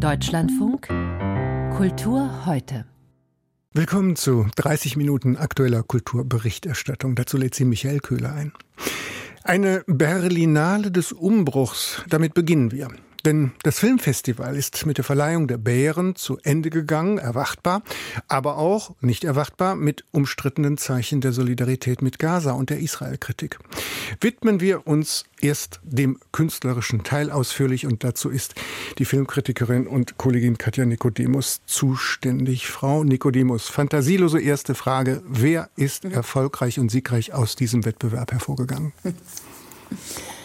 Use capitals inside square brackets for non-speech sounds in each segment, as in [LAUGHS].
Deutschlandfunk Kultur heute. Willkommen zu 30 Minuten aktueller Kulturberichterstattung. Dazu lädt sie Michael Köhler ein. Eine Berlinale des Umbruchs, damit beginnen wir. Denn das Filmfestival ist mit der Verleihung der Bären zu Ende gegangen, erwartbar, aber auch nicht erwartbar mit umstrittenen Zeichen der Solidarität mit Gaza und der Israel-Kritik. Widmen wir uns erst dem künstlerischen Teil ausführlich und dazu ist die Filmkritikerin und Kollegin Katja Nikodemus zuständig. Frau Nikodemus, fantasielose erste Frage. Wer ist erfolgreich und siegreich aus diesem Wettbewerb hervorgegangen? [LAUGHS]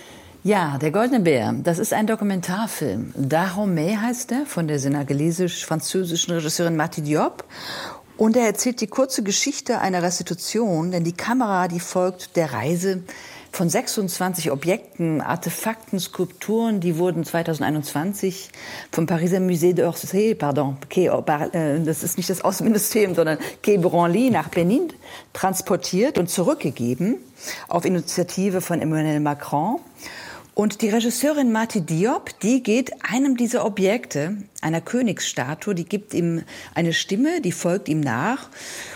Ja, Der Goldene Bär, das ist ein Dokumentarfilm. Dahomey heißt er, von der senegalesisch-französischen Regisseurin Marti Diop. Und er erzählt die kurze Geschichte einer Restitution, denn die Kamera, die folgt der Reise von 26 Objekten, Artefakten, Skulpturen, die wurden 2021 vom Pariser Musée d'Orsay, pardon, äh, das ist nicht das Außenministerium, sondern Quai Branly nach Benin transportiert und zurückgegeben auf Initiative von Emmanuel Macron. Und die Regisseurin Marti Diop, die geht einem dieser Objekte, einer Königsstatue, die gibt ihm eine Stimme, die folgt ihm nach.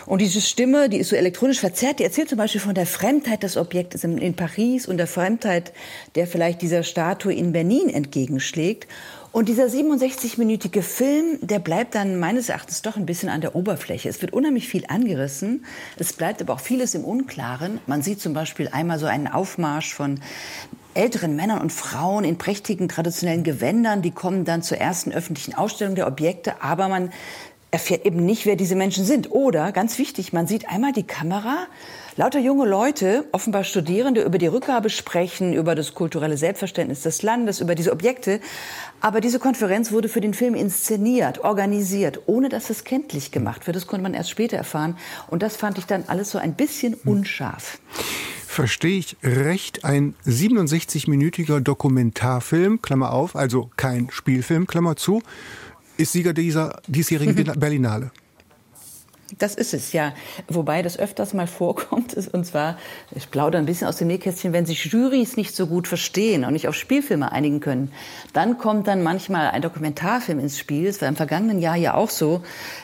Und diese Stimme, die ist so elektronisch verzerrt, die erzählt zum Beispiel von der Fremdheit des Objektes in Paris und der Fremdheit, der vielleicht dieser Statue in Berlin entgegenschlägt. Und dieser 67-minütige Film, der bleibt dann meines Erachtens doch ein bisschen an der Oberfläche. Es wird unheimlich viel angerissen. Es bleibt aber auch vieles im Unklaren. Man sieht zum Beispiel einmal so einen Aufmarsch von älteren Männern und Frauen in prächtigen traditionellen Gewändern. Die kommen dann zur ersten öffentlichen Ausstellung der Objekte, aber man erfährt eben nicht, wer diese Menschen sind. Oder, ganz wichtig, man sieht einmal die Kamera, lauter junge Leute, offenbar Studierende, über die Rückgabe sprechen, über das kulturelle Selbstverständnis des Landes, über diese Objekte. Aber diese Konferenz wurde für den Film inszeniert, organisiert, ohne dass es kenntlich gemacht wird. Das konnte man erst später erfahren. Und das fand ich dann alles so ein bisschen unscharf. Hm verstehe ich recht, ein 67-minütiger Dokumentarfilm, Klammer auf, also kein Spielfilm, Klammer zu, ist Sieger dieser diesjährigen [LAUGHS] Berlinale. Das ist es, ja. Wobei das öfters mal vorkommt, ist, und zwar, ich plaudere ein bisschen aus dem Nähkästchen, wenn sich Jurys nicht so gut verstehen und nicht auf Spielfilme einigen können, dann kommt dann manchmal ein Dokumentarfilm ins Spiel, das war im vergangenen Jahr ja auch so,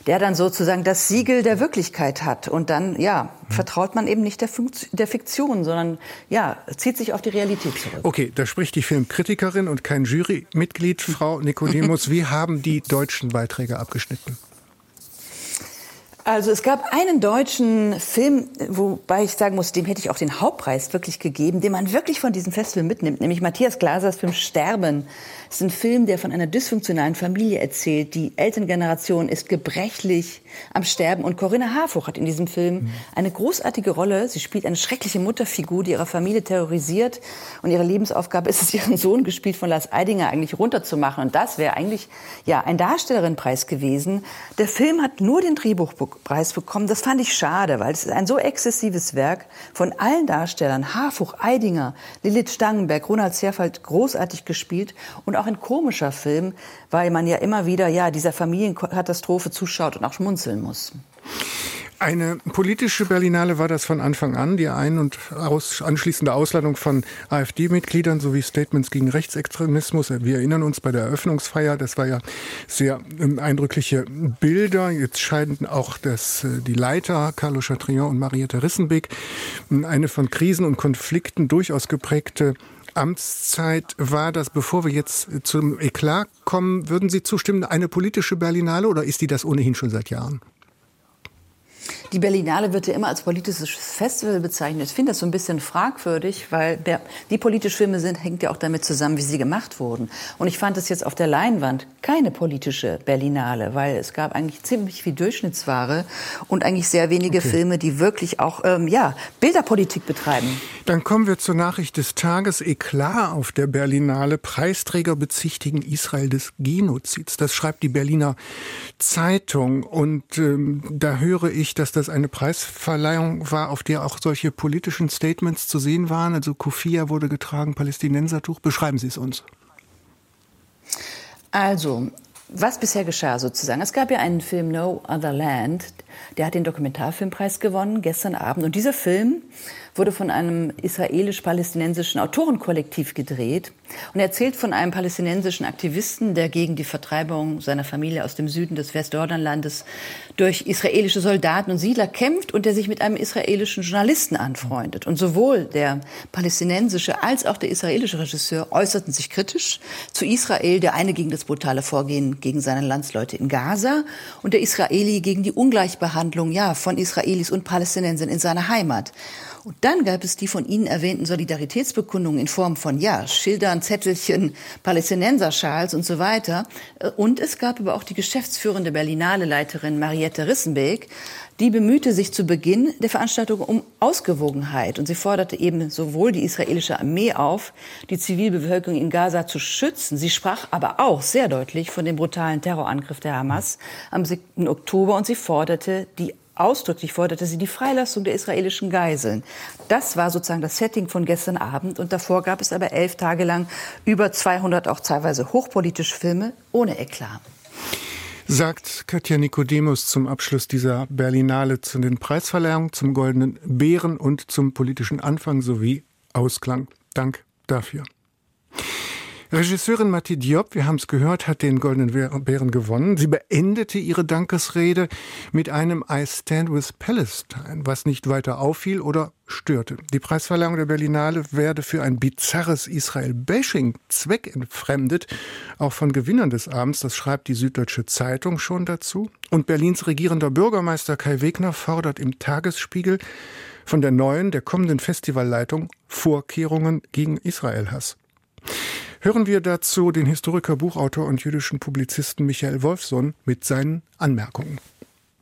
der dann sozusagen das Siegel der Wirklichkeit hat. Und dann, ja, vertraut man eben nicht der, Funktion, der Fiktion, sondern, ja, zieht sich auf die Realität zurück. Okay, da spricht die Filmkritikerin und kein Jurymitglied, Frau Nikodemus. Wie haben die deutschen Beiträge abgeschnitten? Also es gab einen deutschen Film, wobei ich sagen muss, dem hätte ich auch den Hauptpreis wirklich gegeben, den man wirklich von diesem Festival mitnimmt, nämlich Matthias Glasers Film Sterben es ist ein Film, der von einer dysfunktionalen Familie erzählt. Die Elterngeneration ist gebrechlich am Sterben. Und Corinna Harfuch hat in diesem Film eine großartige Rolle. Sie spielt eine schreckliche Mutterfigur, die ihre Familie terrorisiert. Und ihre Lebensaufgabe ist es, [LAUGHS] ihren Sohn, gespielt von Lars Eidinger, eigentlich runterzumachen. Und das wäre eigentlich ja ein Darstellerinnenpreis gewesen. Der Film hat nur den Drehbuchpreis bekommen. Das fand ich schade, weil es ist ein so exzessives Werk von allen Darstellern. Harfuch, Eidinger, Lilith Stangenberg, Ronald Zerfeld, großartig gespielt. Und auch ein komischer Film, weil man ja immer wieder ja dieser Familienkatastrophe zuschaut und auch schmunzeln muss. Eine politische Berlinale war das von Anfang an, die ein- und aus, anschließende Ausladung von AfD-Mitgliedern sowie Statements gegen Rechtsextremismus. Wir erinnern uns bei der Eröffnungsfeier, das war ja sehr ähm, eindrückliche Bilder. Jetzt scheiden auch das, äh, die Leiter Carlo Chatrion und Marietta Rissenbeck eine von Krisen und Konflikten durchaus geprägte Amtszeit war das, bevor wir jetzt zum Eklat kommen, würden Sie zustimmen, eine politische Berlinale oder ist die das ohnehin schon seit Jahren? Die Berlinale wird ja immer als politisches Festival bezeichnet. Ich finde das so ein bisschen fragwürdig, weil der, die politisch Filme sind, hängt ja auch damit zusammen, wie sie gemacht wurden. Und ich fand es jetzt auf der Leinwand keine politische Berlinale, weil es gab eigentlich ziemlich viel Durchschnittsware und eigentlich sehr wenige okay. Filme, die wirklich auch ähm, ja, Bilderpolitik betreiben. Dann kommen wir zur Nachricht des Tages. Eklat auf der Berlinale. Preisträger bezichtigen Israel des Genozids. Das schreibt die Berliner Zeitung. Und ähm, da höre ich, dass das eine Preisverleihung war, auf der auch solche politischen Statements zu sehen waren. Also Kufia wurde getragen, Palästinensertuch. Beschreiben Sie es uns. Also, was bisher geschah sozusagen. Es gab ja einen Film No Other Land, Der hat den Dokumentarfilmpreis gewonnen gestern Abend. Und dieser Film wurde von einem israelisch-palästinensischen Autorenkollektiv gedreht und erzählt von einem palästinensischen Aktivisten, der gegen die Vertreibung seiner Familie aus dem Süden des Westjordanlandes durch israelische Soldaten und Siedler kämpft und der sich mit einem israelischen Journalisten anfreundet. Und sowohl der palästinensische als auch der israelische Regisseur äußerten sich kritisch zu Israel, der eine gegen das brutale Vorgehen gegen seine Landsleute in Gaza und der Israeli gegen die Ungleichbehandlung ja, von Israelis und Palästinensern in seiner Heimat. Und dann gab es die von Ihnen erwähnten Solidaritätsbekundungen in Form von, ja, Schildern, Zettelchen, Palästinenserschals und so weiter. Und es gab aber auch die geschäftsführende Berlinale-Leiterin Mariette Rissenbeek, die bemühte sich zu Beginn der Veranstaltung um Ausgewogenheit und sie forderte eben sowohl die israelische Armee auf, die Zivilbevölkerung in Gaza zu schützen. Sie sprach aber auch sehr deutlich von dem brutalen Terrorangriff der Hamas am 7. Oktober und sie forderte die Ausdrücklich forderte sie die Freilassung der israelischen Geiseln. Das war sozusagen das Setting von gestern Abend. Und davor gab es aber elf Tage lang über 200 auch teilweise hochpolitische Filme ohne Eklat. Sagt Katja Nikodemus zum Abschluss dieser Berlinale zu den Preisverleihungen, zum Goldenen Bären und zum politischen Anfang sowie Ausklang. Dank dafür. Regisseurin Matti Diop, wir haben es gehört, hat den Goldenen Bären gewonnen. Sie beendete ihre Dankesrede mit einem I Stand with Palestine, was nicht weiter auffiel oder störte. Die Preisverleihung der Berlinale werde für ein bizarres Israel-Bashing zweckentfremdet, auch von Gewinnern des Abends, das schreibt die Süddeutsche Zeitung schon dazu. Und Berlins regierender Bürgermeister Kai Wegner fordert im Tagesspiegel von der neuen, der kommenden Festivalleitung Vorkehrungen gegen Israel-Hass. Hören wir dazu den Historiker, Buchautor und jüdischen Publizisten Michael Wolfson mit seinen Anmerkungen.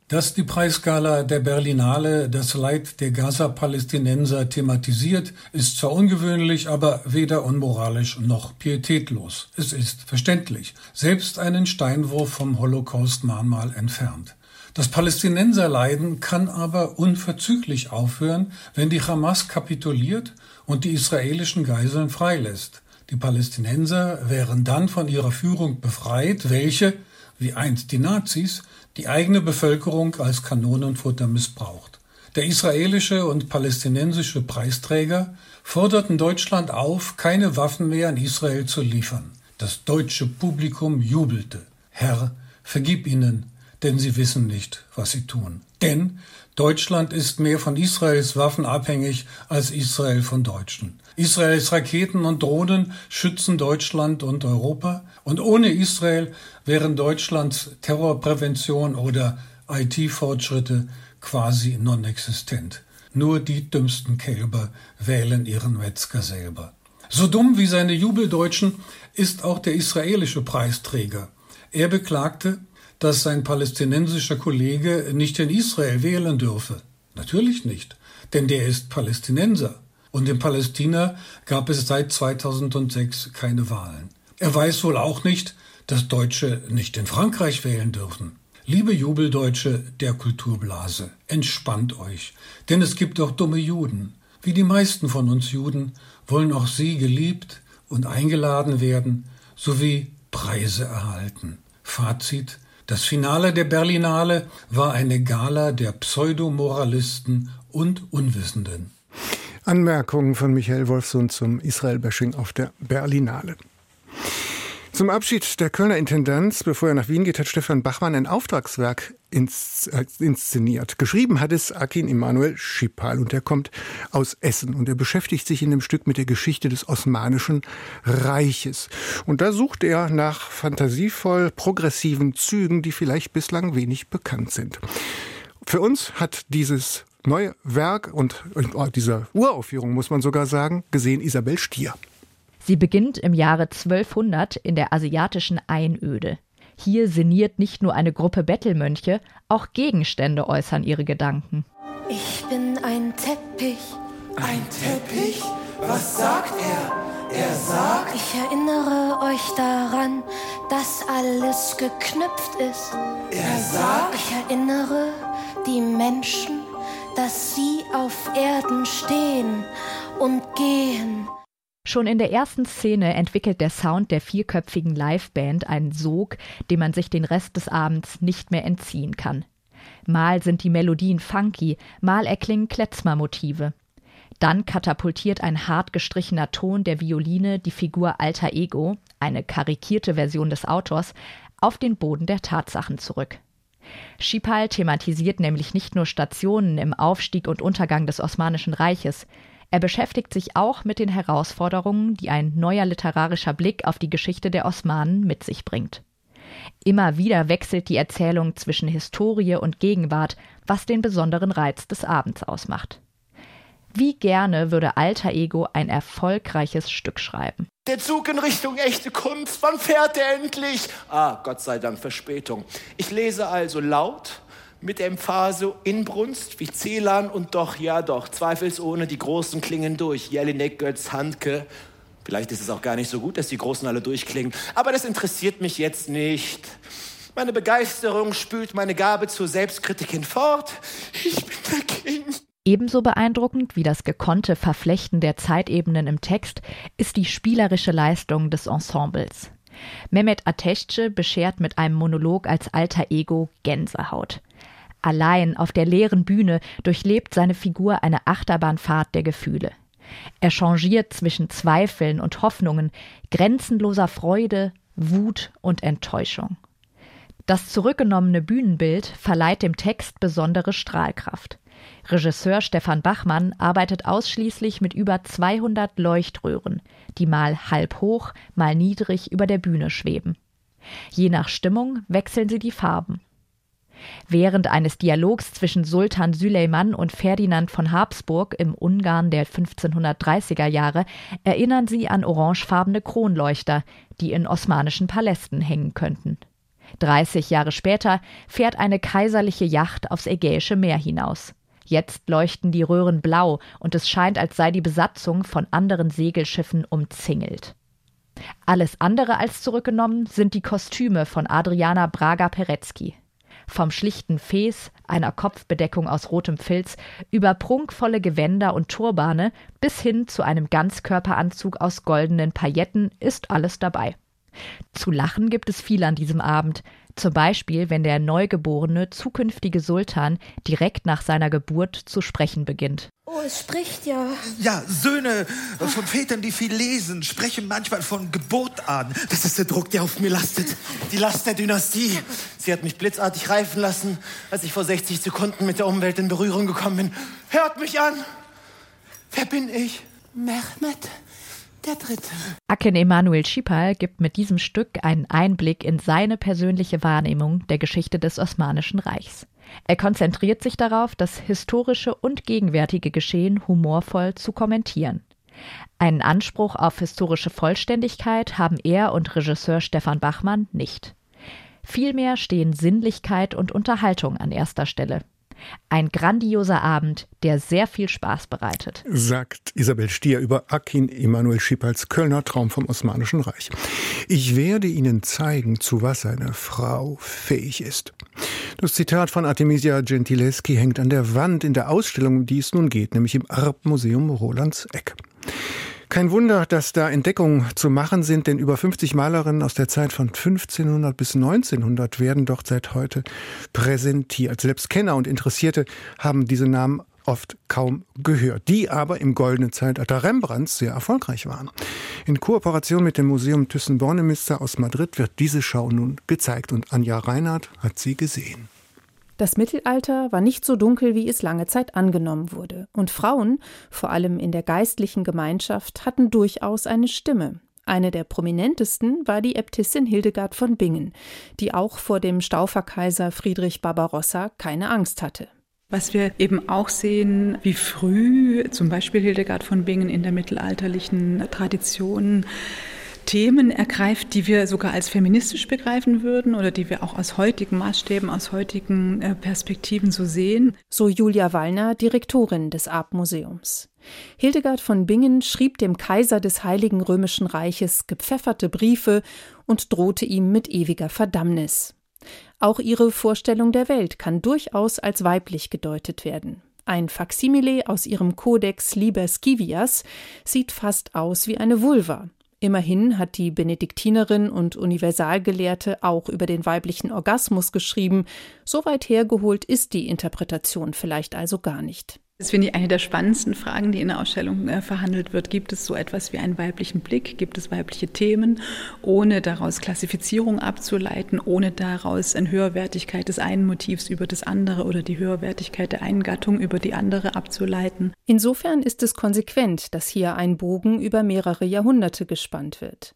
Dass die Preisgala der Berlinale das Leid der Gaza-Palästinenser thematisiert, ist zwar ungewöhnlich, aber weder unmoralisch noch pietätlos. Es ist verständlich, selbst einen Steinwurf vom Holocaust-Mahnmal entfernt. Das Palästinenserleiden kann aber unverzüglich aufhören, wenn die Hamas kapituliert und die israelischen Geiseln freilässt. Die Palästinenser wären dann von ihrer Führung befreit, welche, wie einst die Nazis, die eigene Bevölkerung als Kanonenfutter missbraucht. Der israelische und palästinensische Preisträger forderten Deutschland auf, keine Waffen mehr an Israel zu liefern. Das deutsche Publikum jubelte. Herr, vergib ihnen, denn sie wissen nicht, was sie tun. Denn Deutschland ist mehr von Israels Waffen abhängig als Israel von Deutschen. Israels Raketen und Drohnen schützen Deutschland und Europa. Und ohne Israel wären Deutschlands Terrorprävention oder IT-Fortschritte quasi non-existent. Nur die dümmsten Kälber wählen ihren Metzger selber. So dumm wie seine Jubeldeutschen ist auch der israelische Preisträger. Er beklagte, dass sein palästinensischer Kollege nicht in Israel wählen dürfe. Natürlich nicht, denn der ist Palästinenser. Und in Palästina gab es seit 2006 keine Wahlen. Er weiß wohl auch nicht, dass Deutsche nicht in Frankreich wählen dürfen. Liebe Jubeldeutsche der Kulturblase, entspannt euch, denn es gibt auch dumme Juden. Wie die meisten von uns Juden wollen auch sie geliebt und eingeladen werden, sowie Preise erhalten. Fazit das Finale der Berlinale war eine Gala der Pseudomoralisten und Unwissenden. Anmerkungen von Michael Wolfson zum Israel-Bashing auf der Berlinale. Zum Abschied der Kölner Intendanz, bevor er nach Wien geht, hat Stefan Bachmann ein Auftragswerk ins, äh, inszeniert. Geschrieben hat es Akin Immanuel Schipal und er kommt aus Essen und er beschäftigt sich in dem Stück mit der Geschichte des Osmanischen Reiches. Und da sucht er nach fantasievoll progressiven Zügen, die vielleicht bislang wenig bekannt sind. Für uns hat dieses neue Werk und oh, dieser Uraufführung, muss man sogar sagen, gesehen Isabel Stier. Sie beginnt im Jahre 1200 in der asiatischen Einöde. Hier sinniert nicht nur eine Gruppe Bettelmönche, auch Gegenstände äußern ihre Gedanken. Ich bin ein Teppich. Ein Teppich? Was sagt er? Er sagt. Ich erinnere euch daran, dass alles geknüpft ist. Er sagt. Ich erinnere die Menschen dass sie auf Erden stehen und gehen. Schon in der ersten Szene entwickelt der Sound der vierköpfigen Liveband einen Sog, dem man sich den Rest des Abends nicht mehr entziehen kann. Mal sind die Melodien funky, mal erklingen Kletzmer-Motive. Dann katapultiert ein hart gestrichener Ton der Violine die Figur Alter Ego, eine karikierte Version des Autors, auf den Boden der Tatsachen zurück. Schipal thematisiert nämlich nicht nur Stationen im Aufstieg und Untergang des Osmanischen Reiches, er beschäftigt sich auch mit den Herausforderungen, die ein neuer literarischer Blick auf die Geschichte der Osmanen mit sich bringt. Immer wieder wechselt die Erzählung zwischen Historie und Gegenwart, was den besonderen Reiz des Abends ausmacht. Wie gerne würde Alter Ego ein erfolgreiches Stück schreiben. Der Zug in Richtung echte Kunst, wann fährt er endlich? Ah, Gott sei Dank Verspätung. Ich lese also laut mit Emphase Inbrunst wie Celan und doch, ja doch, zweifelsohne die Großen klingen durch. Jelinek, Götz, Handke. Vielleicht ist es auch gar nicht so gut, dass die Großen alle durchklingen. Aber das interessiert mich jetzt nicht. Meine Begeisterung spült meine Gabe zur Selbstkritik hinfort. Ich bin der King. Ebenso beeindruckend wie das gekonnte Verflechten der Zeitebenen im Text ist die spielerische Leistung des Ensembles. Mehmet Ateşçi beschert mit einem Monolog als alter Ego Gänsehaut. Allein auf der leeren Bühne durchlebt seine Figur eine Achterbahnfahrt der Gefühle. Er changiert zwischen Zweifeln und Hoffnungen, grenzenloser Freude, Wut und Enttäuschung. Das zurückgenommene Bühnenbild verleiht dem Text besondere Strahlkraft. Regisseur Stefan Bachmann arbeitet ausschließlich mit über 200 Leuchtröhren, die mal halb hoch, mal niedrig über der Bühne schweben. Je nach Stimmung wechseln sie die Farben. Während eines Dialogs zwischen Sultan Süleyman und Ferdinand von Habsburg im Ungarn der 1530er Jahre erinnern sie an orangefarbene Kronleuchter, die in osmanischen Palästen hängen könnten. 30 Jahre später fährt eine kaiserliche Yacht aufs Ägäische Meer hinaus. Jetzt leuchten die Röhren blau und es scheint, als sei die Besatzung von anderen Segelschiffen umzingelt. Alles andere als zurückgenommen sind die Kostüme von Adriana Braga-Perecki. Vom schlichten Fes, einer Kopfbedeckung aus rotem Filz, über prunkvolle Gewänder und Turbane bis hin zu einem Ganzkörperanzug aus goldenen Pailletten ist alles dabei. Zu lachen gibt es viel an diesem Abend, zum Beispiel, wenn der neugeborene zukünftige Sultan direkt nach seiner Geburt zu sprechen beginnt. Oh, es spricht ja. Ja, Söhne von Vätern, die viel lesen, sprechen manchmal von Geburt an. Das ist der Druck, der auf mir lastet. Die Last der Dynastie. Sie hat mich blitzartig reifen lassen, als ich vor 60 Sekunden mit der Umwelt in Berührung gekommen bin. Hört mich an! Wer bin ich? Mehmet der Dritte. Aken Emanuel Schipal gibt mit diesem Stück einen Einblick in seine persönliche Wahrnehmung der Geschichte des Osmanischen Reichs. Er konzentriert sich darauf, das historische und gegenwärtige Geschehen humorvoll zu kommentieren. Einen Anspruch auf historische Vollständigkeit haben er und Regisseur Stefan Bachmann nicht. Vielmehr stehen Sinnlichkeit und Unterhaltung an erster Stelle. Ein grandioser Abend, der sehr viel Spaß bereitet. Sagt Isabel Stier über Akin Emanuel Schipals Kölner Traum vom Osmanischen Reich. Ich werde Ihnen zeigen, zu was eine Frau fähig ist. Das Zitat von Artemisia Gentileschi hängt an der Wand in der Ausstellung, um die es nun geht, nämlich im Arp-Museum Rolands Eck. Kein Wunder, dass da Entdeckungen zu machen sind, denn über 50 Malerinnen aus der Zeit von 1500 bis 1900 werden dort seit heute präsentiert. Selbst Kenner und Interessierte haben diese Namen oft kaum gehört, die aber im goldenen Zeitalter Rembrandts sehr erfolgreich waren. In Kooperation mit dem Museum Thyssen-Bornemisza aus Madrid wird diese Schau nun gezeigt und Anja Reinhardt hat sie gesehen. Das Mittelalter war nicht so dunkel, wie es lange Zeit angenommen wurde, und Frauen, vor allem in der geistlichen Gemeinschaft, hatten durchaus eine Stimme. Eine der prominentesten war die Äbtissin Hildegard von Bingen, die auch vor dem Stauferkaiser Friedrich Barbarossa keine Angst hatte. Was wir eben auch sehen, wie früh zum Beispiel Hildegard von Bingen in der mittelalterlichen Tradition Themen ergreift, die wir sogar als feministisch begreifen würden oder die wir auch aus heutigen Maßstäben, aus heutigen äh, Perspektiven so sehen. So Julia Wallner, Direktorin des Arp-Museums. Hildegard von Bingen schrieb dem Kaiser des Heiligen Römischen Reiches gepfefferte Briefe und drohte ihm mit ewiger Verdammnis. Auch ihre Vorstellung der Welt kann durchaus als weiblich gedeutet werden. Ein Faksimile aus ihrem Kodex Liber Scivias sieht fast aus wie eine Vulva Immerhin hat die Benediktinerin und Universalgelehrte auch über den weiblichen Orgasmus geschrieben. So weit hergeholt ist die Interpretation vielleicht also gar nicht. Das finde ich eine der spannendsten Fragen, die in der Ausstellung äh, verhandelt wird. Gibt es so etwas wie einen weiblichen Blick? Gibt es weibliche Themen, ohne daraus Klassifizierung abzuleiten, ohne daraus eine Höherwertigkeit des einen Motivs über das andere oder die Höherwertigkeit der einen Gattung über die andere abzuleiten? Insofern ist es konsequent, dass hier ein Bogen über mehrere Jahrhunderte gespannt wird.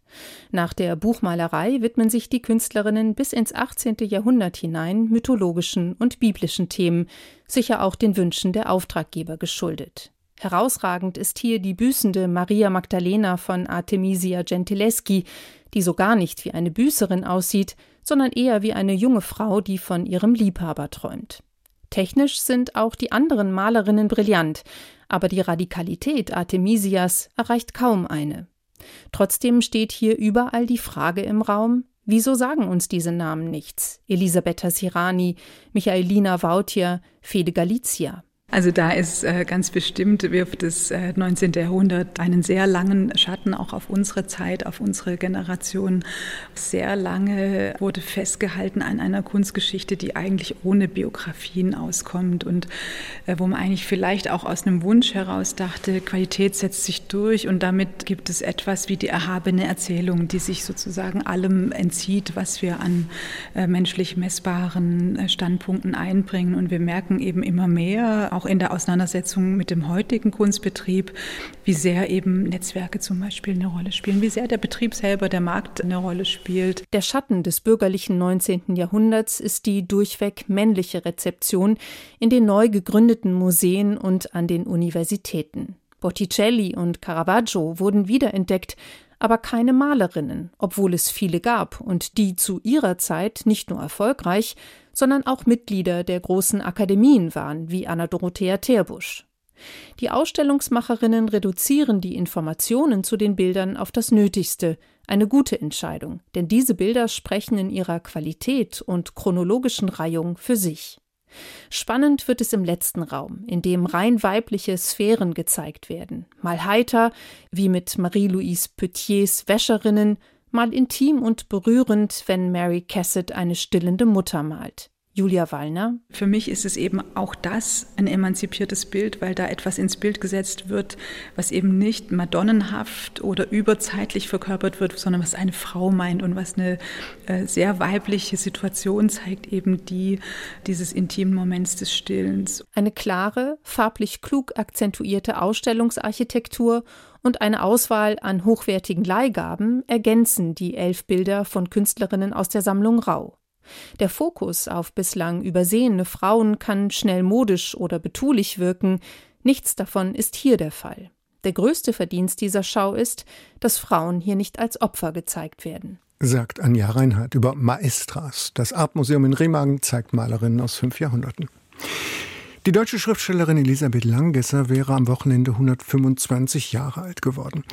Nach der Buchmalerei widmen sich die Künstlerinnen bis ins 18. Jahrhundert hinein mythologischen und biblischen Themen, sicher auch den Wünschen der Auftraggeber geschuldet. Herausragend ist hier die büßende Maria Magdalena von Artemisia Gentileschi, die so gar nicht wie eine Büßerin aussieht, sondern eher wie eine junge Frau, die von ihrem Liebhaber träumt. Technisch sind auch die anderen Malerinnen brillant, aber die Radikalität Artemisias erreicht kaum eine. Trotzdem steht hier überall die Frage im Raum, wieso sagen uns diese Namen nichts? Elisabetta Sirani, Michaelina Vautier, Fede Galizia. Also da ist äh, ganz bestimmt, wirft das äh, 19. Jahrhundert einen sehr langen Schatten auch auf unsere Zeit, auf unsere Generation. Sehr lange wurde festgehalten an einer Kunstgeschichte, die eigentlich ohne Biografien auskommt und äh, wo man eigentlich vielleicht auch aus einem Wunsch heraus dachte, Qualität setzt sich durch und damit gibt es etwas wie die erhabene Erzählung, die sich sozusagen allem entzieht, was wir an äh, menschlich messbaren äh, Standpunkten einbringen. Und wir merken eben immer mehr, auch in der Auseinandersetzung mit dem heutigen Kunstbetrieb, wie sehr eben Netzwerke zum Beispiel eine Rolle spielen, wie sehr der Betrieb selber, der Markt eine Rolle spielt. Der Schatten des bürgerlichen 19. Jahrhunderts ist die durchweg männliche Rezeption in den neu gegründeten Museen und an den Universitäten. Botticelli und Caravaggio wurden wiederentdeckt, aber keine Malerinnen, obwohl es viele gab und die zu ihrer Zeit nicht nur erfolgreich, sondern auch Mitglieder der großen Akademien waren, wie Anna Dorothea Terbusch. Die Ausstellungsmacherinnen reduzieren die Informationen zu den Bildern auf das Nötigste, eine gute Entscheidung, denn diese Bilder sprechen in ihrer Qualität und chronologischen Reihung für sich. Spannend wird es im letzten Raum, in dem rein weibliche Sphären gezeigt werden, mal heiter, wie mit Marie-Louise Petiers Wäscherinnen, mal intim und berührend, wenn Mary Cassett eine stillende Mutter malt. Julia Wallner. Für mich ist es eben auch das ein emanzipiertes Bild, weil da etwas ins Bild gesetzt wird, was eben nicht madonnenhaft oder überzeitlich verkörpert wird, sondern was eine Frau meint und was eine äh, sehr weibliche Situation zeigt, eben die dieses intimen Moments des Stillens. Eine klare, farblich klug akzentuierte Ausstellungsarchitektur und eine Auswahl an hochwertigen Leihgaben ergänzen die elf Bilder von Künstlerinnen aus der Sammlung Rau. Der Fokus auf bislang übersehene Frauen kann schnell modisch oder betulich wirken, nichts davon ist hier der Fall. Der größte Verdienst dieser Schau ist, dass Frauen hier nicht als Opfer gezeigt werden. Sagt Anja Reinhardt über Maestras. Das Artmuseum in Remagen zeigt Malerinnen aus fünf Jahrhunderten. Die deutsche Schriftstellerin Elisabeth Langgesser wäre am Wochenende 125 Jahre alt geworden.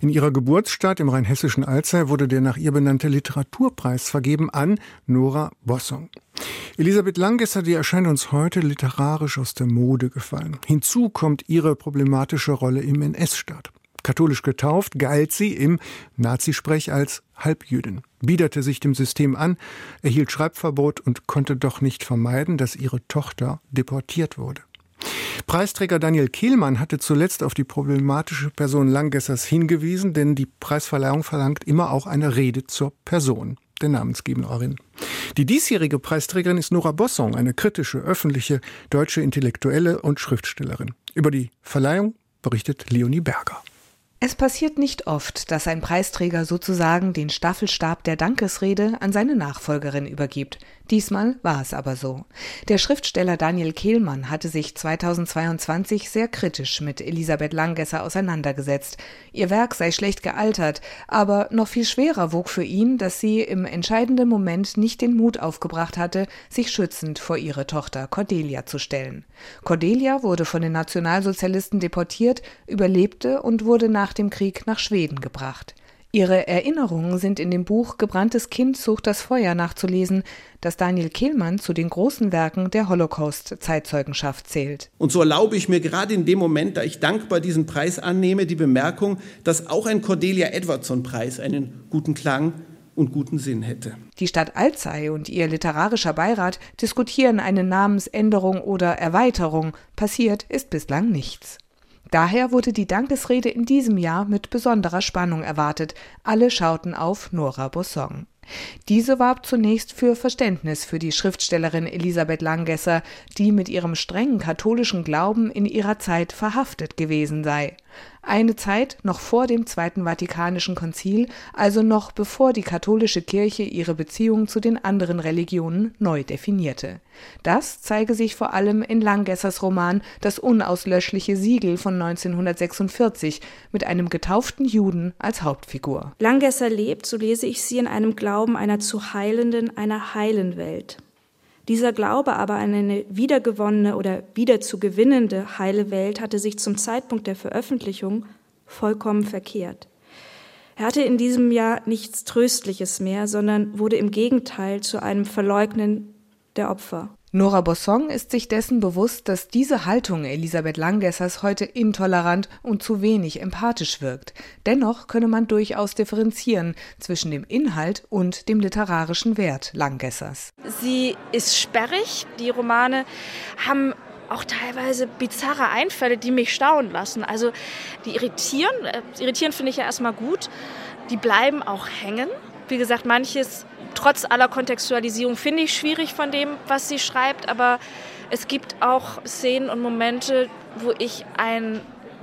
In ihrer Geburtsstadt im rheinhessischen Alzey wurde der nach ihr benannte Literaturpreis vergeben an Nora Bossong. Elisabeth Langgesser, die erscheint uns heute literarisch aus der Mode gefallen. Hinzu kommt ihre problematische Rolle im NS-Staat. Katholisch getauft galt sie im Nazisprech als Halbjüdin, biederte sich dem System an, erhielt Schreibverbot und konnte doch nicht vermeiden, dass ihre Tochter deportiert wurde. Preisträger Daniel Kehlmann hatte zuletzt auf die problematische Person Langgessers hingewiesen, denn die Preisverleihung verlangt immer auch eine Rede zur Person der Namensgeberin. Die diesjährige Preisträgerin ist Nora Bossong, eine kritische, öffentliche deutsche Intellektuelle und Schriftstellerin. Über die Verleihung berichtet Leonie Berger. Es passiert nicht oft, dass ein Preisträger sozusagen den Staffelstab der Dankesrede an seine Nachfolgerin übergibt. Diesmal war es aber so. Der Schriftsteller Daniel Kehlmann hatte sich 2022 sehr kritisch mit Elisabeth Langgesser auseinandergesetzt. Ihr Werk sei schlecht gealtert, aber noch viel schwerer wog für ihn, dass sie im entscheidenden Moment nicht den Mut aufgebracht hatte, sich schützend vor ihre Tochter Cordelia zu stellen. Cordelia wurde von den Nationalsozialisten deportiert, überlebte und wurde nach dem Krieg nach Schweden gebracht. Ihre Erinnerungen sind in dem Buch Gebranntes Kind sucht das Feuer nachzulesen, das Daniel Kehlmann zu den großen Werken der Holocaust-Zeitzeugenschaft zählt. Und so erlaube ich mir gerade in dem Moment, da ich dankbar diesen Preis annehme, die Bemerkung, dass auch ein Cordelia Edwardson-Preis einen guten Klang und guten Sinn hätte. Die Stadt Alzey und ihr literarischer Beirat diskutieren eine Namensänderung oder Erweiterung. Passiert ist bislang nichts. Daher wurde die Dankesrede in diesem Jahr mit besonderer Spannung erwartet. Alle schauten auf Nora Bossong. Diese warb zunächst für Verständnis für die Schriftstellerin Elisabeth Langesser, die mit ihrem strengen katholischen Glauben in ihrer Zeit verhaftet gewesen sei. Eine Zeit noch vor dem Zweiten Vatikanischen Konzil, also noch bevor die katholische Kirche ihre Beziehung zu den anderen Religionen neu definierte. Das zeige sich vor allem in Langessers Roman Das unauslöschliche Siegel von 1946 mit einem getauften Juden als Hauptfigur. Langesser lebt, so lese ich sie, in einem Glauben einer zu heilenden, einer heilen Welt. Dieser Glaube aber an eine wiedergewonnene oder wieder zu gewinnende heile Welt hatte sich zum Zeitpunkt der Veröffentlichung vollkommen verkehrt. Er hatte in diesem Jahr nichts Tröstliches mehr, sondern wurde im Gegenteil zu einem Verleugnen der Opfer. Nora Bossong ist sich dessen bewusst, dass diese Haltung Elisabeth Langessers heute intolerant und zu wenig empathisch wirkt. Dennoch könne man durchaus differenzieren zwischen dem Inhalt und dem literarischen Wert Langessers. Sie ist sperrig. Die Romane haben auch teilweise bizarre Einfälle, die mich staunen lassen. Also die irritieren. Äh, irritieren finde ich ja erstmal gut. Die bleiben auch hängen. Wie gesagt, manches trotz aller Kontextualisierung finde ich schwierig von dem, was sie schreibt, aber es gibt auch Szenen und Momente, wo ich ein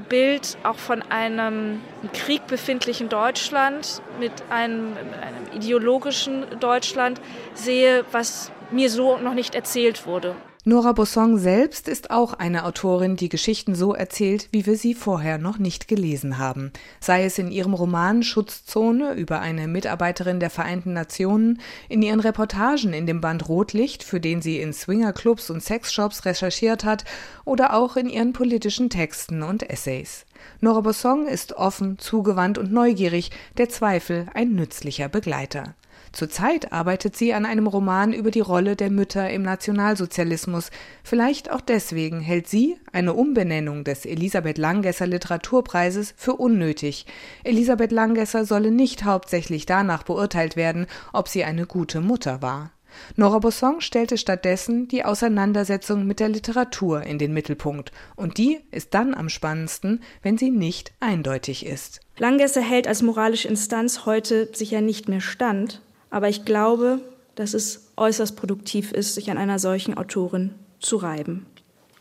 Bild auch von einem im Krieg befindlichen Deutschland mit einem, einem ideologischen Deutschland sehe, was mir so noch nicht erzählt wurde. Nora Bossong selbst ist auch eine Autorin, die Geschichten so erzählt, wie wir sie vorher noch nicht gelesen haben. Sei es in ihrem Roman Schutzzone über eine Mitarbeiterin der Vereinten Nationen, in ihren Reportagen in dem Band Rotlicht, für den sie in Swingerclubs und Sexshops recherchiert hat, oder auch in ihren politischen Texten und Essays. Nora Bossong ist offen, zugewandt und neugierig, der Zweifel ein nützlicher Begleiter. Zurzeit arbeitet sie an einem Roman über die Rolle der Mütter im Nationalsozialismus. Vielleicht auch deswegen hält sie eine Umbenennung des Elisabeth Langesser Literaturpreises für unnötig. Elisabeth Langesser solle nicht hauptsächlich danach beurteilt werden, ob sie eine gute Mutter war. Nora Bossong stellte stattdessen die Auseinandersetzung mit der Literatur in den Mittelpunkt, und die ist dann am spannendsten, wenn sie nicht eindeutig ist. Langesser hält als moralische Instanz heute sicher nicht mehr stand, aber ich glaube, dass es äußerst produktiv ist, sich an einer solchen Autorin zu reiben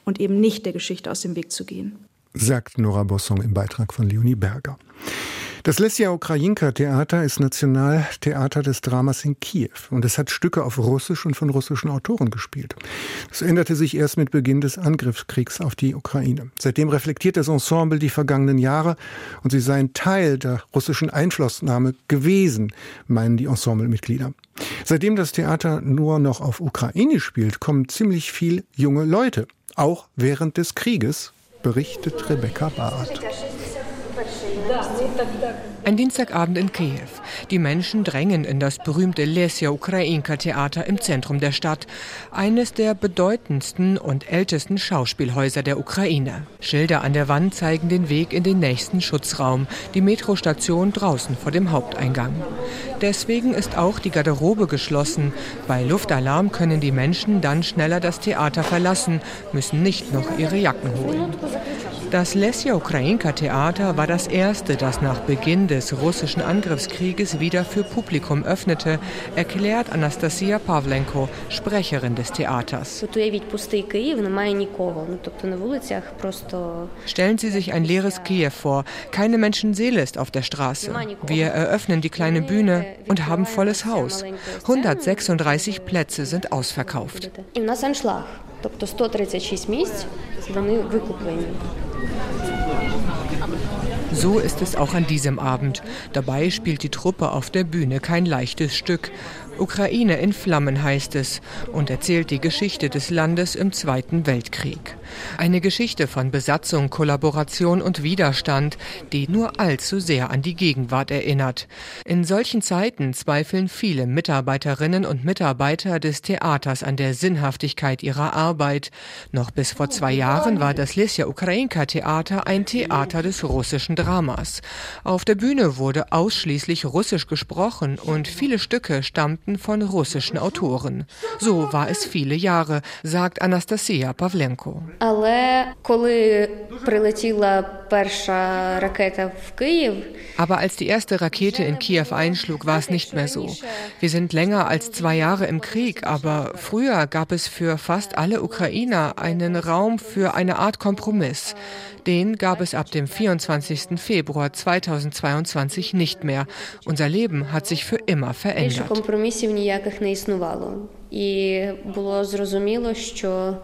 und eben nicht der Geschichte aus dem Weg zu gehen. Sagt Nora Bossong im Beitrag von Leonie Berger. Das Lesja Ukrajinka Theater ist Nationaltheater des Dramas in Kiew und es hat Stücke auf Russisch und von russischen Autoren gespielt. Das änderte sich erst mit Beginn des Angriffskriegs auf die Ukraine. Seitdem reflektiert das Ensemble die vergangenen Jahre und sie seien Teil der russischen Einflussnahme gewesen, meinen die Ensemblemitglieder. Seitdem das Theater nur noch auf Ukrainisch spielt, kommen ziemlich viel junge Leute, auch während des Krieges, berichtet Rebecca Barth. Ein Dienstagabend in Kiew. Die Menschen drängen in das berühmte Lesja Ukrainka Theater im Zentrum der Stadt, eines der bedeutendsten und ältesten Schauspielhäuser der Ukraine. Schilder an der Wand zeigen den Weg in den nächsten Schutzraum, die Metrostation draußen vor dem Haupteingang. Deswegen ist auch die Garderobe geschlossen. Bei Luftalarm können die Menschen dann schneller das Theater verlassen, müssen nicht noch ihre Jacken holen. Das Lesja Ukrainka Theater war das erste, das nach Beginn des russischen Angriffskrieges wieder für Publikum öffnete, erklärt Anastasia Pavlenko, Sprecherin des Theaters. Stellen Sie sich ein leeres Kiew vor. Keine Menschenseele ist auf der Straße. Wir eröffnen die kleine Bühne und haben volles Haus. 136 Plätze sind ausverkauft Тобто 136 місць вони викуплені. So ist es auch an diesem Abend. Dabei spielt die Truppe auf der Bühne kein leichtes Stück. Ukraine in Flammen heißt es und erzählt die Geschichte des Landes im Zweiten Weltkrieg. Eine Geschichte von Besatzung, Kollaboration und Widerstand, die nur allzu sehr an die Gegenwart erinnert. In solchen Zeiten zweifeln viele Mitarbeiterinnen und Mitarbeiter des Theaters an der Sinnhaftigkeit ihrer Arbeit. Noch bis vor zwei Jahren war das Lesja Ukrainka Theater ein Theater des russischen Dramas. Auf der Bühne wurde ausschließlich Russisch gesprochen und viele Stücke stammten von russischen Autoren. So war es viele Jahre, sagt Anastasia Pavlenko. Aber als die erste Rakete in Kiew einschlug, war es nicht mehr so. Wir sind länger als zwei Jahre im Krieg, aber früher gab es für fast alle Ukrainer einen Raum für eine Art Kompromiss. Den gab es ab dem 24. Februar 2022 nicht mehr. Unser Leben hat sich für immer verändert І було зрозуміло, що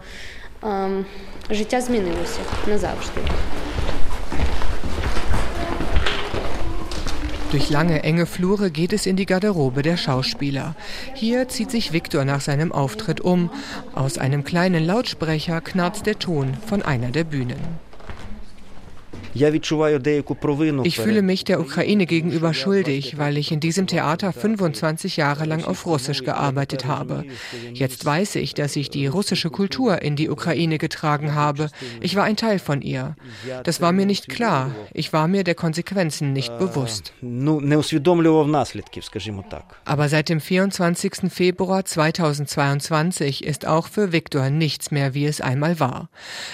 ем, життя змінилося назавжди. Durch lange, enge Flure geht es in die Garderobe der Schauspieler. Hier zieht sich Viktor nach seinem Auftritt um. Aus einem kleinen Lautsprecher knarzt der Ton von einer der Bühnen. Ich fühle mich der Ukraine gegenüber schuldig, weil ich in diesem Theater 25 Jahre lang auf Russisch gearbeitet habe. Jetzt weiß ich, dass ich die russische Kultur in die Ukraine getragen habe. Ich war ein Teil von ihr. Das war mir nicht klar. Ich war mir der Konsequenzen nicht bewusst. Aber seit dem 24. Februar 2022 ist auch für Viktor nichts mehr, wie es einmal war.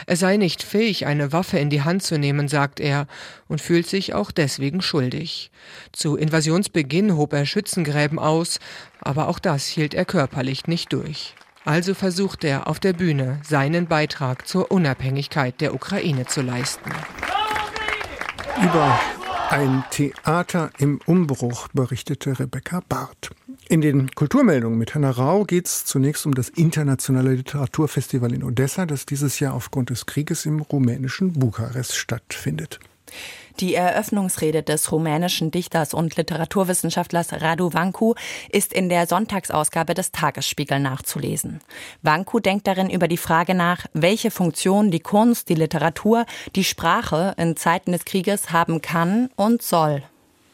Er sei nicht fähig, eine Waffe in die Hand zu nehmen, sagt sagt er, und fühlt sich auch deswegen schuldig. Zu Invasionsbeginn hob er Schützengräben aus, aber auch das hielt er körperlich nicht durch. Also versucht er auf der Bühne seinen Beitrag zur Unabhängigkeit der Ukraine zu leisten. Über ein Theater im Umbruch berichtete Rebecca Barth. In den Kulturmeldungen mit Hannah Rau geht es zunächst um das internationale Literaturfestival in Odessa, das dieses Jahr aufgrund des Krieges im rumänischen Bukarest stattfindet. Die Eröffnungsrede des rumänischen Dichters und Literaturwissenschaftlers Radu Vanku ist in der Sonntagsausgabe des Tagesspiegel nachzulesen. Vanku denkt darin über die Frage nach, welche Funktion die Kunst, die Literatur, die Sprache in Zeiten des Krieges haben kann und soll.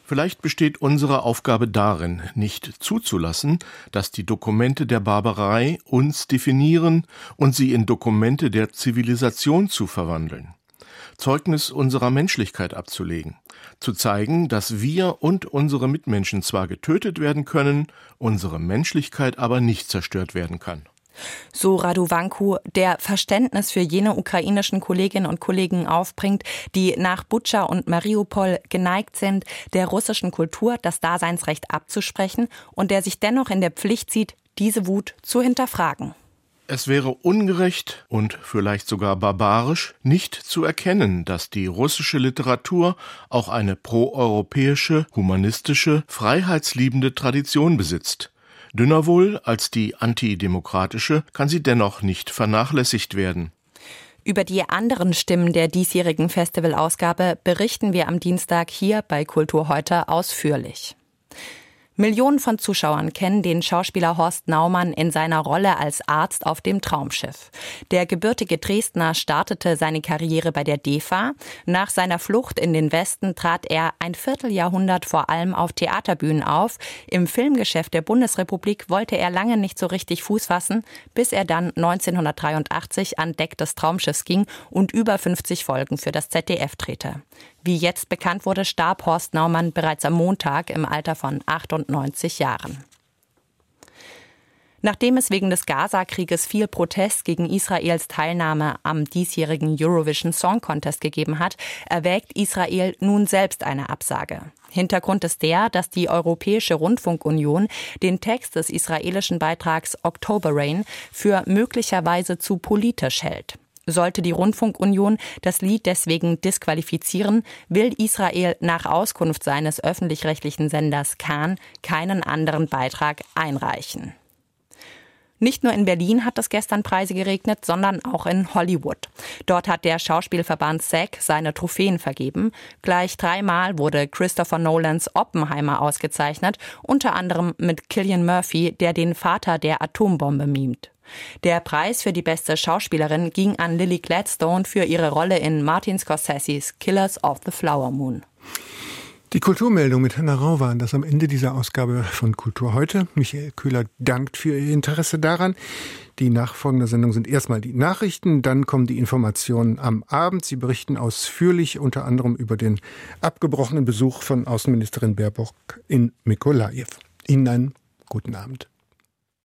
Vielleicht besteht unsere Aufgabe darin, nicht zuzulassen, dass die Dokumente der Barbarei uns definieren und sie in Dokumente der Zivilisation zu verwandeln. Zeugnis unserer Menschlichkeit abzulegen, zu zeigen, dass wir und unsere Mitmenschen zwar getötet werden können, unsere Menschlichkeit aber nicht zerstört werden kann. So Raduwanku, der Verständnis für jene ukrainischen Kolleginnen und Kollegen aufbringt, die nach Butscha und Mariupol geneigt sind, der russischen Kultur das Daseinsrecht abzusprechen und der sich dennoch in der Pflicht sieht, diese Wut zu hinterfragen. Es wäre ungerecht und vielleicht sogar barbarisch, nicht zu erkennen, dass die russische Literatur auch eine proeuropäische, humanistische, freiheitsliebende Tradition besitzt. Dünner wohl als die antidemokratische kann sie dennoch nicht vernachlässigt werden. Über die anderen Stimmen der diesjährigen Festivalausgabe berichten wir am Dienstag hier bei Kultur heute ausführlich. Millionen von Zuschauern kennen den Schauspieler Horst Naumann in seiner Rolle als Arzt auf dem Traumschiff. Der gebürtige Dresdner startete seine Karriere bei der DEFA. Nach seiner Flucht in den Westen trat er ein Vierteljahrhundert vor allem auf Theaterbühnen auf. Im Filmgeschäft der Bundesrepublik wollte er lange nicht so richtig Fuß fassen, bis er dann 1983 an Deck des Traumschiffs ging und über 50 Folgen für das ZDF drehte. Wie jetzt bekannt wurde, starb Horst Naumann bereits am Montag im Alter von 98 Jahren. Nachdem es wegen des Gaza-Krieges viel Protest gegen Israels Teilnahme am diesjährigen Eurovision Song Contest gegeben hat, erwägt Israel nun selbst eine Absage. Hintergrund ist der, dass die Europäische Rundfunkunion den Text des israelischen Beitrags October Rain für möglicherweise zu politisch hält. Sollte die Rundfunkunion das Lied deswegen disqualifizieren, will Israel nach Auskunft seines öffentlich-rechtlichen Senders Kahn keinen anderen Beitrag einreichen. Nicht nur in Berlin hat es gestern Preise geregnet, sondern auch in Hollywood. Dort hat der Schauspielverband SAG seine Trophäen vergeben. Gleich dreimal wurde Christopher Nolans Oppenheimer ausgezeichnet, unter anderem mit Killian Murphy, der den Vater der Atombombe mimt. Der Preis für die beste Schauspielerin ging an Lily Gladstone für ihre Rolle in Martin Scorseses Killers of the Flower Moon. Die Kulturmeldung mit Hanna Rau waren das am Ende dieser Ausgabe von Kultur heute. Michael Köhler dankt für Ihr Interesse daran. Die nachfolgende Sendung sind erstmal die Nachrichten, dann kommen die Informationen am Abend. Sie berichten ausführlich unter anderem über den abgebrochenen Besuch von Außenministerin Baerbock in Mikolajew. Ihnen einen guten Abend.